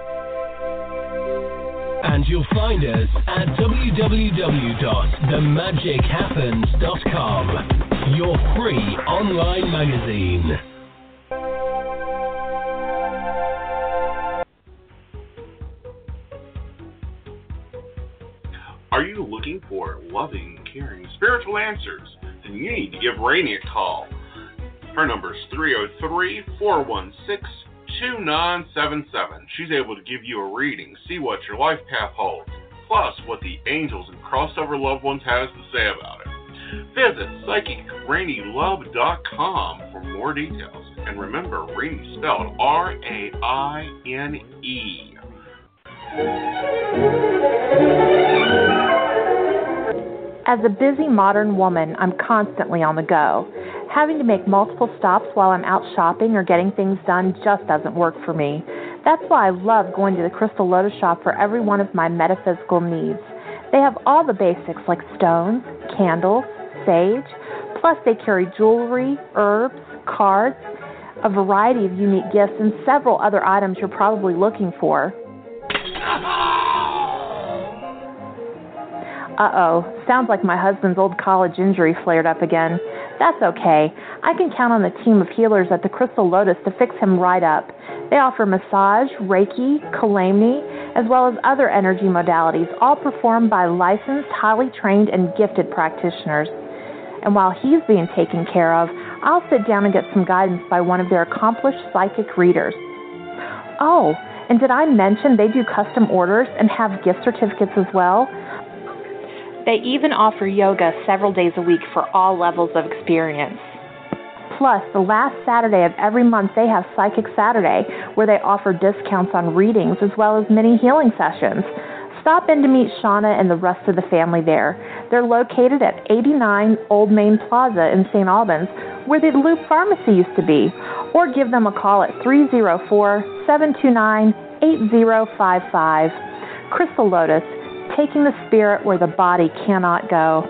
And you'll find us at www.themagichappens.com, your free online magazine. Loving, caring, spiritual answers? Then you need to give Raine a call. Her number is 303 416 2977. She's able to give you a reading, see what your life path holds, plus what the angels and crossover loved ones has to say about it. Visit psychicrainelove.com for more details. And remember, Raine spelled R A I N E. As a busy modern woman, I'm constantly on the go. Having to make multiple stops while I'm out shopping or getting things done just doesn't work for me. That's why I love going to the Crystal Lotus shop for every one of my metaphysical needs. They have all the basics like stones, candles, sage, plus they carry jewelry, herbs, cards, a variety of unique gifts, and several other items you're probably looking for. Uh oh, sounds like my husband's old college injury flared up again. That's okay. I can count on the team of healers at the Crystal Lotus to fix him right up. They offer massage, Reiki, Kalamni, as well as other energy modalities, all performed by licensed, highly trained, and gifted practitioners. And while he's being taken care of, I'll sit down and get some guidance by one of their accomplished psychic readers. Oh, and did I mention they do custom orders and have gift certificates as well? They even offer yoga several days a week for all levels of experience. Plus, the last Saturday of every month, they have Psychic Saturday, where they offer discounts on readings as well as many healing sessions. Stop in to meet Shauna and the rest of the family there. They're located at 89 Old Main Plaza in St. Albans, where the Loop Pharmacy used to be, or give them a call at 304 729 8055. Crystal Lotus, taking the spirit where the body cannot go.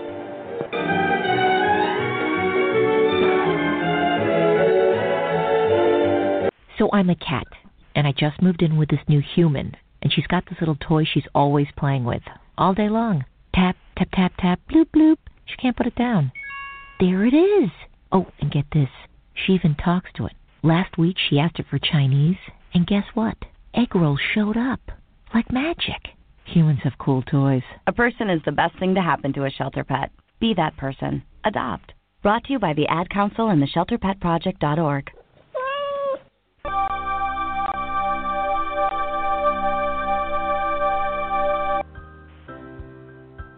So I'm a cat, and I just moved in with this new human, and she's got this little toy she's always playing with all day long. Tap, tap, tap, tap, bloop, bloop. She can't put it down. There it is. Oh, and get this. She even talks to it. Last week she asked it for Chinese, and guess what? Egg rolls showed up. Like magic. Humans have cool toys. A person is the best thing to happen to a shelter pet. Be that person. Adopt. Brought to you by the Ad Council and the ShelterPetProject.org.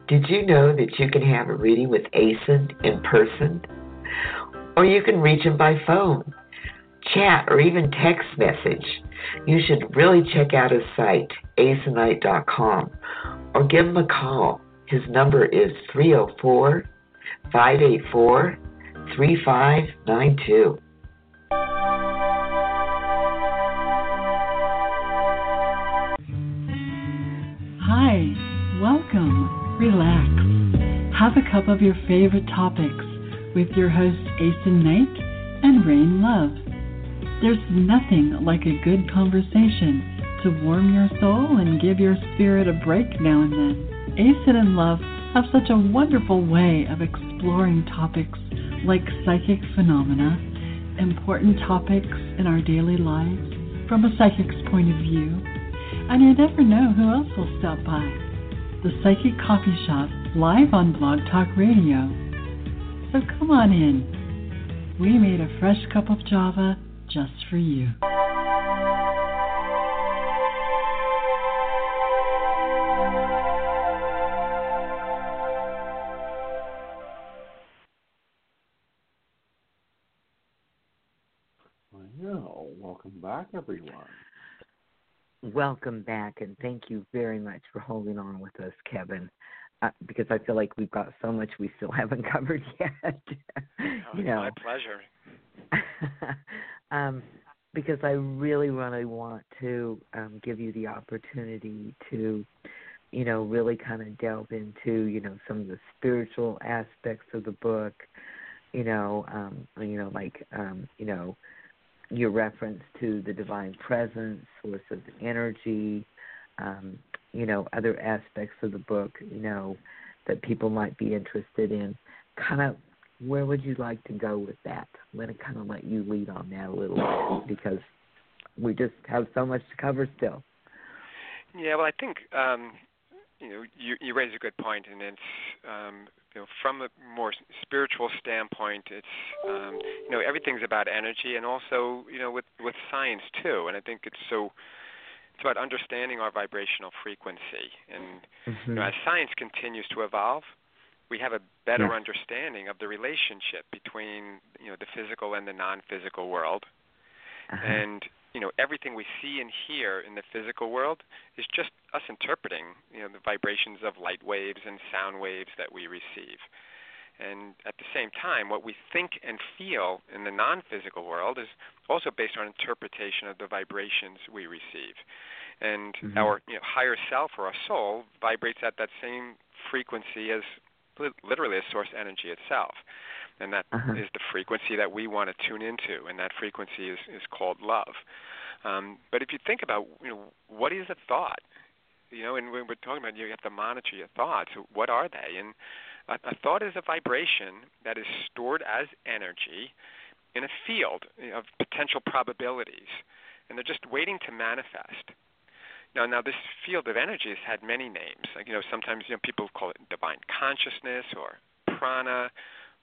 Did you know that you can have a reading with Aeson in person? Or you can reach him by phone, chat, or even text message. You should really check out his site, aesonknight.com, or give him a call. His number is 304 584 3592. Hi, welcome, relax, have a cup of your favorite topics with your hosts Aeson Knight and Raine Love. There's nothing like a good conversation to warm your soul and give your spirit a break now and then. Aeson and Love have such a wonderful way of exploring topics like psychic phenomena, important topics in our daily lives from a psychic's point of view, and you never know who else will stop by. The Psychic Coffee Shop, live on Blog Talk Radio. So come on in. We made a fresh cup of Java just for you. Back, everyone. Welcome back, and thank you very much for holding on with us, Kevin. Uh, because I feel like we've got so much we still haven't covered yet. Oh, you know, my pleasure. um, because I really, really want to um, give you the opportunity to, you know, really kind of delve into, you know, some of the spiritual aspects of the book. You know, um, you know, like, um, you know, your reference to the divine presence, source of energy, um, you know, other aspects of the book, you know, that people might be interested in. Kind of, where would you like to go with that? I'm going to kind of let you lead on that a little bit because we just have so much to cover still. Yeah, well, I think um, you know you, you raise a good point, and it's um, you know from a more spiritual standpoint, it's um, you know everything's about energy, and also you know with with science too. And I think it's so it's about understanding our vibrational frequency, and Mm-hmm. you know, as science continues to evolve, we have a better Yeah. understanding of the relationship between you know the physical and the non-physical world Uh-huh. and you know everything we see and hear in the physical world is just us interpreting you know the vibrations of light waves and sound waves that we receive. And at the same time what we think and feel in the non-physical world is also based on interpretation of the vibrations we receive. And Mhm. our you know higher self or our soul vibrates at that same frequency as literally as source energy itself and that is Uh-huh. the frequency that we want to tune into, and that frequency is is called love. Um, but if you think about, you know, what is a thought? You know, and when we're talking about you have to monitor your thoughts. What are they? And a, a thought is a vibration that is stored as energy in a field of potential probabilities, and they're just waiting to manifest. Now, now this field of energy has had many names. Like you know, sometimes you know people call it divine consciousness or prana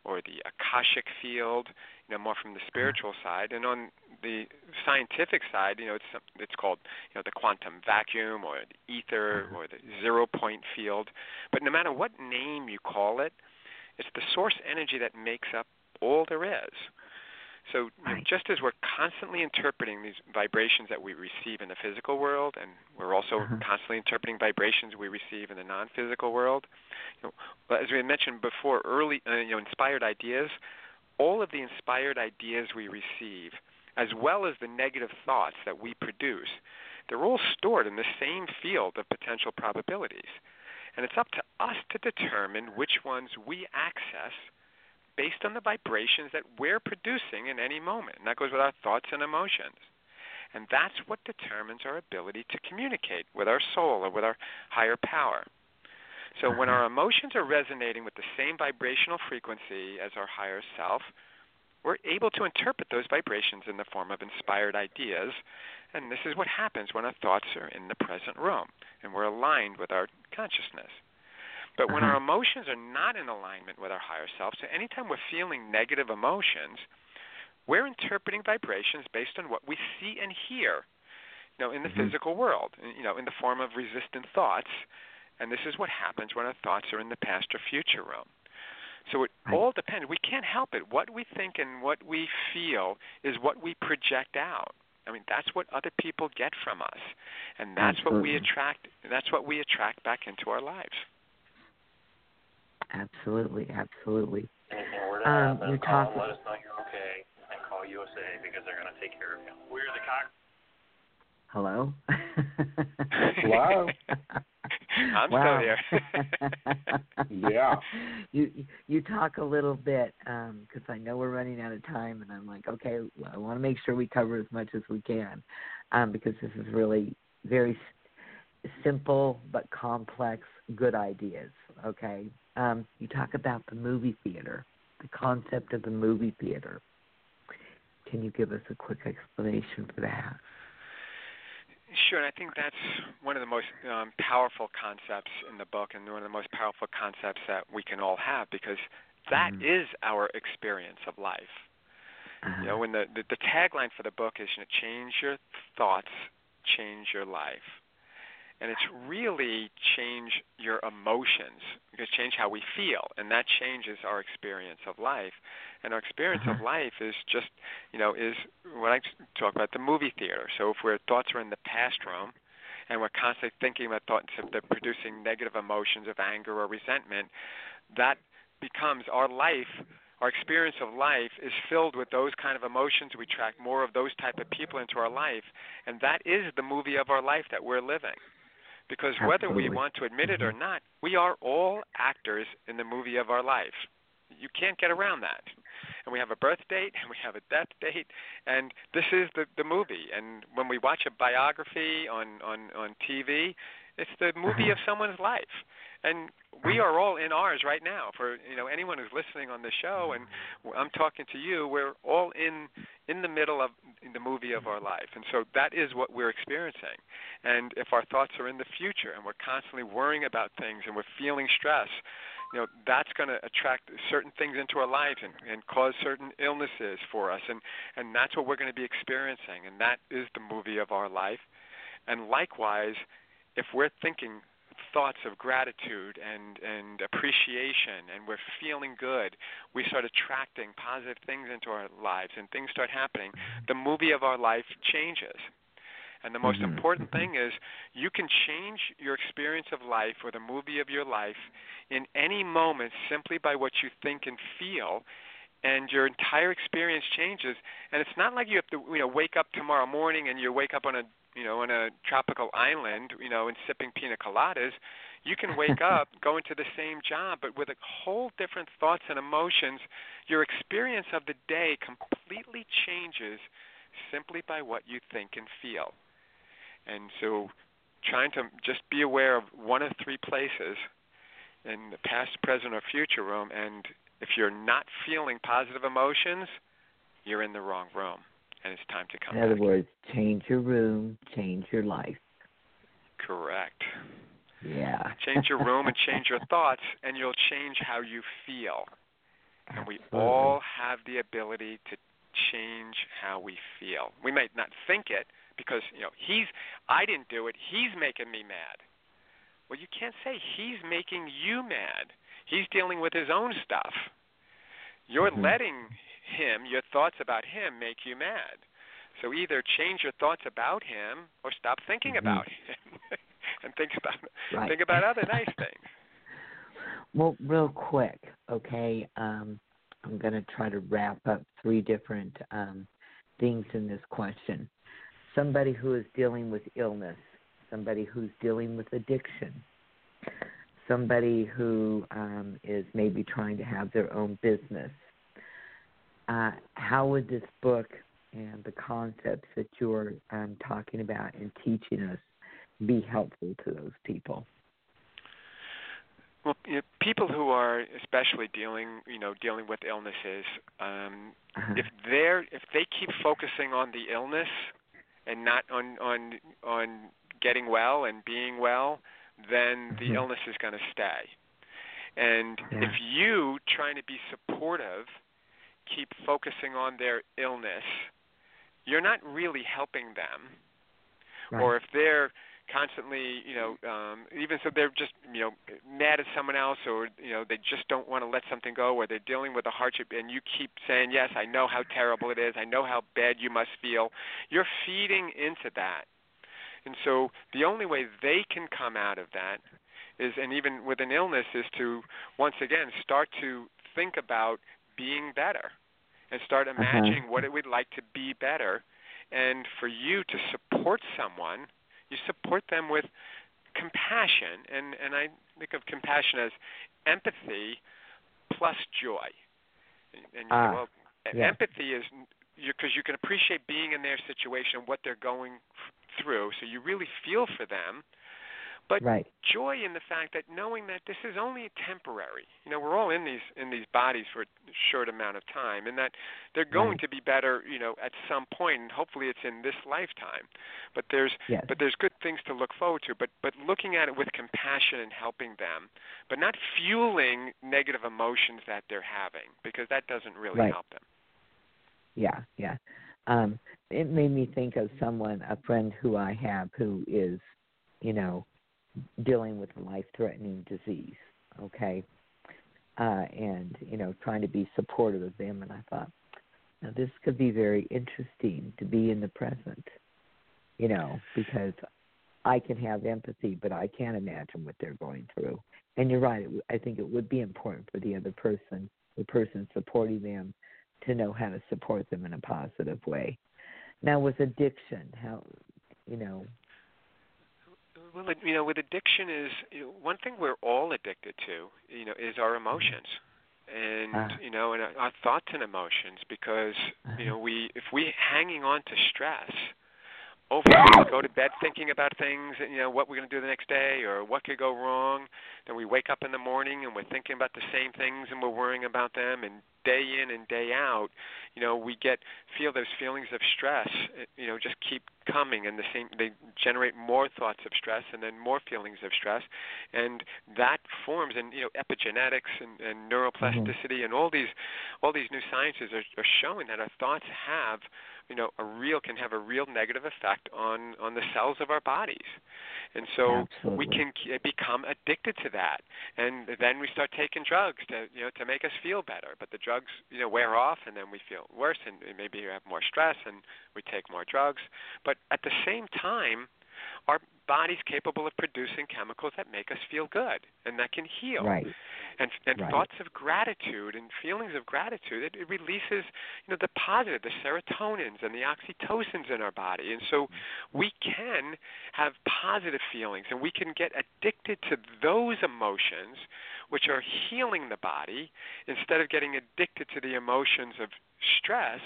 or the akashic field, you know, more from the mm-hmm. spiritual side. And on the scientific side, you know, it's it's called you know the quantum vacuum or the ether mm-hmm. or the zero point field. But no matter what name you call it, it's the source energy that makes up all there is. So you know, just as we're constantly interpreting these vibrations that we receive in the physical world, and we're also Uh-huh. constantly interpreting vibrations we receive in the non-physical world, you know, as we mentioned before, early uh, you know inspired ideas, all of the inspired ideas we receive, as well as the negative thoughts that we produce, they're all stored in the same field of potential probabilities, and it's up to us to determine which ones we access based on the vibrations that we're producing in any moment. And that goes with our thoughts and emotions. And that's what determines our ability to communicate with our soul or with our higher power. So when mm-hmm. our emotions are resonating with the same vibrational frequency as our higher self, we're able to interpret those vibrations in the form of inspired ideas. And this is what happens when our thoughts are in the present room and we're aligned with our consciousness. But when our emotions are not in alignment with our higher self, so anytime we're feeling negative emotions, we're interpreting vibrations based on what we see and hear, you know, in the Mhm. physical world, you know, in the form of resistant thoughts. And this is what happens when our thoughts are in the past or future realm. So it Right. all depends. We can't help it. What we think and what we feel is what we project out. I mean, that's what other people get from us, and that's what we attract. That's what we attract back into our lives. Absolutely, absolutely. Anything were to Um, happen, you call talk- and let us know you're okay, and call USA because they're going to take care of you. We're the cock. Hello. Hello? I'm still here. Yeah. You you talk a little bit because I know we're running out of time, and I'm like, okay, I want to make sure we cover as much as we can um, because this is really very s- simple but complex, good ideas. Okay. Um, you talk about the movie theater, the concept of the movie theater. Can you give us a quick explanation for that? Sure, and I think that's one of the most um, powerful concepts in the book, and one of the most powerful concepts that we can all have, because that Mhm. is our experience of life. Uh, You know, when the, the the tagline for the book is, you know, change your thoughts, change your life, and it's really change your emotions, because change how we feel, and that changes our experience of life. And our experience of Uh-huh. life is just, you know, is when I talk about the movie theater. So if our thoughts are in the past room, and we're constantly thinking about thoughts that are producing negative emotions of anger or resentment, that becomes our life our experience of life is filled with those kind of emotions we attract more of those type of people into our life and that is the movie of our life that we're living because whether we want to admit it or Mhm. not we are all actors in the movie of our life. You can't get around that. And we have a birth date and we have a death date and this is the the movie. And when we watch a biography on on on TV it's the movie Uh-huh. of someone's life and we are all in ours right now for you know anyone who's listening on the show and I'm talking to you we're all in in the middle of the movie of our life. And so that is what we're experiencing. And if our thoughts are in the future and we're constantly worrying about things and we're feeling stress you know that's going to attract certain things into our lives and, and cause certain illnesses for us. And and that's what we're going to be experiencing. And that is the movie of our life. And likewise if we're thinking thoughts of gratitude and and appreciation and we're feeling good. We start attracting positive things into our lives and things start happening. The movie of our life changes. And the most Mhm, important mhm. thing is you can change your experience of life or the movie of your life in any moment simply by what you think and feel and your entire experience changes. And it's not like you have to you know wake up tomorrow morning and you wake up on a you know on a tropical island you know and sipping pina coladas you can wake up go into the same job but with a whole different thoughts and emotions your experience of the day completely changes simply by what you think and feel and so trying to just be aware of one of three places in the past, present, or future room. And if you're not feeling positive emotions, you're in the wrong room, and it's time to come In other back. words, change your room, change your life. Correct. Yeah. Change your room and change your thoughts, and you'll change how you feel. And we Absolutely. all have the ability to change how we feel. We might not think it because, you know, he's I didn't do it, he's making me mad. Well, you can't say he's making you mad. He's dealing with his own stuff. You're Mhm. letting him, your thoughts about him make you mad. So either change your thoughts about him or stop thinking mm-hmm. about him and think about right. think about other nice things. Well, real quick, okay. Um, I'm going to try to wrap up three different um, things in this question. Somebody who is dealing with illness, somebody who's dealing with addiction, somebody who um, is maybe trying to have their own business. Uh, how would this book and the concepts that you're um, talking about and teaching us be helpful to those people? Well, you know, people who are especially dealing, you know, dealing with illnesses, um, uh-huh. if they're if they keep focusing on the illness and not on on on getting well and being well, then the mm-hmm. illness is going to stay. And yeah. if you trying to be supportive keep focusing on their illness, you're not really helping them. Right. Or if they're constantly, you know, um, even so they're just, you know, mad at someone else, or you know, they just don't want to let something go, or they're dealing with a hardship, and you keep saying, "Yes, I know how terrible it is. I know how bad you must feel." You're feeding into that, and so the only way they can come out of that is, and even with an illness, is to once again start to think about being better, and start Uh-huh. imagining what it would like to be better, and for you to support someone you support them with compassion, and and I think of compassion as empathy plus joy. And, and you Ah, say, well, yeah. empathy is because you can appreciate being in their situation, what they're going through, so you really feel for them. But right. joy in the fact that knowing that this is only temporary. You know, we're all in these in these bodies for a short amount of time, and that they're going Right. to be better. You know, at some point, and hopefully it's in this lifetime. But there's Yes. but there's good things to look forward to. But but looking at it with compassion and helping them, but not fueling negative emotions that they're having because that doesn't really Right. help them. Yeah, yeah. Um, it made me think of someone, a friend who I have who is, you know, dealing with a life threatening disease, okay? Uh, and, you know, trying to be supportive of them. And I thought, now this could be very interesting to be in the present, you know, because I can have empathy, but I can't imagine what they're going through. And you're right. I think it would be important for the other person, the person supporting them, to know how to support them in a positive way. Now, with addiction, how, you know, Well, you know, with addiction is you know, one thing we're all addicted to. You know, is our emotions, and Ah. you know, and our- our thoughts and emotions. Because you know, we if we hanging on to stress, over we go to bed thinking about things, and you know, what we're going to do the next day or what could go wrong. Then we wake up in the morning and we're thinking about the same things and we're worrying about them. And day in and day out, you know, we get feel those feelings of stress. eh, You know, just keep coming, and the same they generate more thoughts of stress and then more feelings of stress, and that forms and you know epigenetics and, and neuroplasticity and all these all these new sciences are, are showing that our thoughts have you know a real can have a real negative effect on on the cells of our bodies. And so we can eh, become addicted to that. And then we start taking drugs to you know to make us feel better. But the drugs you know wear off and then we feel worse and maybe you have more stress and we take more drugs. But at the same time our body's capable of producing chemicals that make us feel good and that can heal. Right, and and Right. thoughts of gratitude and feelings of gratitude it, it releases you know the positive the serotonins and the oxytocins in our body. And so mm-hmm. we can have positive feelings and we can get addicted to those emotions which are healing the body instead of getting addicted to the emotions of stress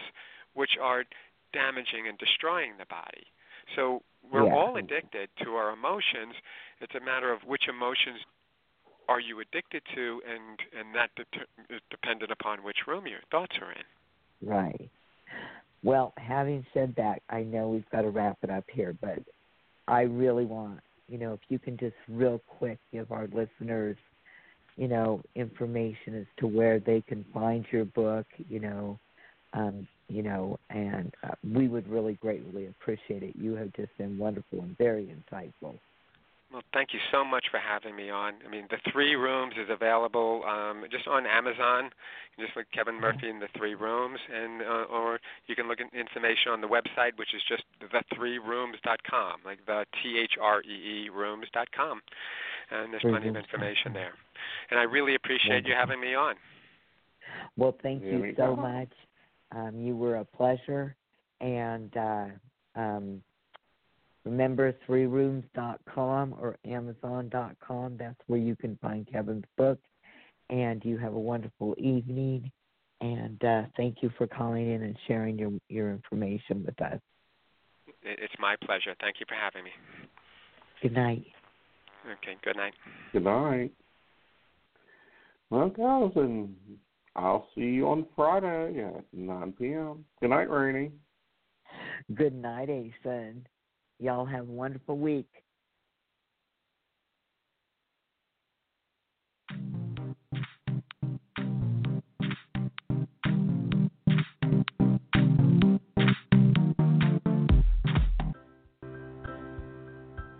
which are damaging and destroying the body so we're Yeah. all addicted to our emotions it's a matter of which emotions are you addicted to, and and that is dependent upon which room your thoughts are in. right. Well, having said that, I know we've got to wrap it up here, but I really want, you know, if you can just real quick give our listeners, you know, information as to where they can find your book, you know, um, you know, and uh, we would really greatly appreciate it. You have just been wonderful and very insightful. Well, thank you so much for having me on. I mean, the three rooms is available um, just on Amazon. You just look Kevin Murphy in the three rooms, and uh, or you can look at information on the website, which is just the3rooms.com, like the T H R E E rooms.com, and there's plenty of information there. And I really appreciate you having me on. Well, thank you so much. Um, you were a pleasure, and uh, um, remember threerooms.com or amazon.com. That's where you can find Kevin's book. And you have a wonderful evening. And uh, thank you for calling in and sharing your your information with us. It's my pleasure. Thank you for having me. Good night. Okay, good night. Good night. Well, guys, and I'll see you on Friday at 9 p.m. Good night, Raine. Good night, Aeson. Y'all have a wonderful week.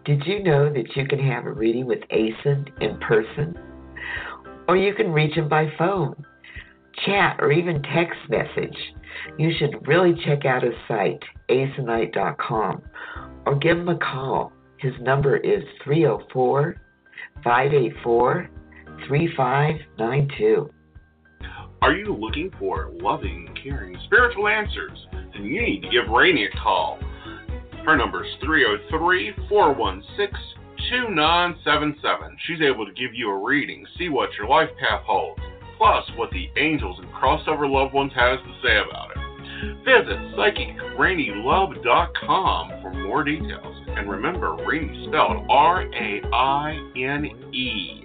Did you know that you can have a reading with Aeson in person? Or you can reach him by phone, chat, or even text message. You should really check out his site, aesonknight.com, or give him a call. His number is 304 584 3592. Are you looking for loving, caring, spiritual answers? Then you need to give Raine a call. Her number is 303 416 2977. She's able to give you a reading, see what your life path holds, plus what the angels and crossover loved ones has to say about it. Visit psychicrainelove.com for more details. And remember, Raine spelled R A I N E.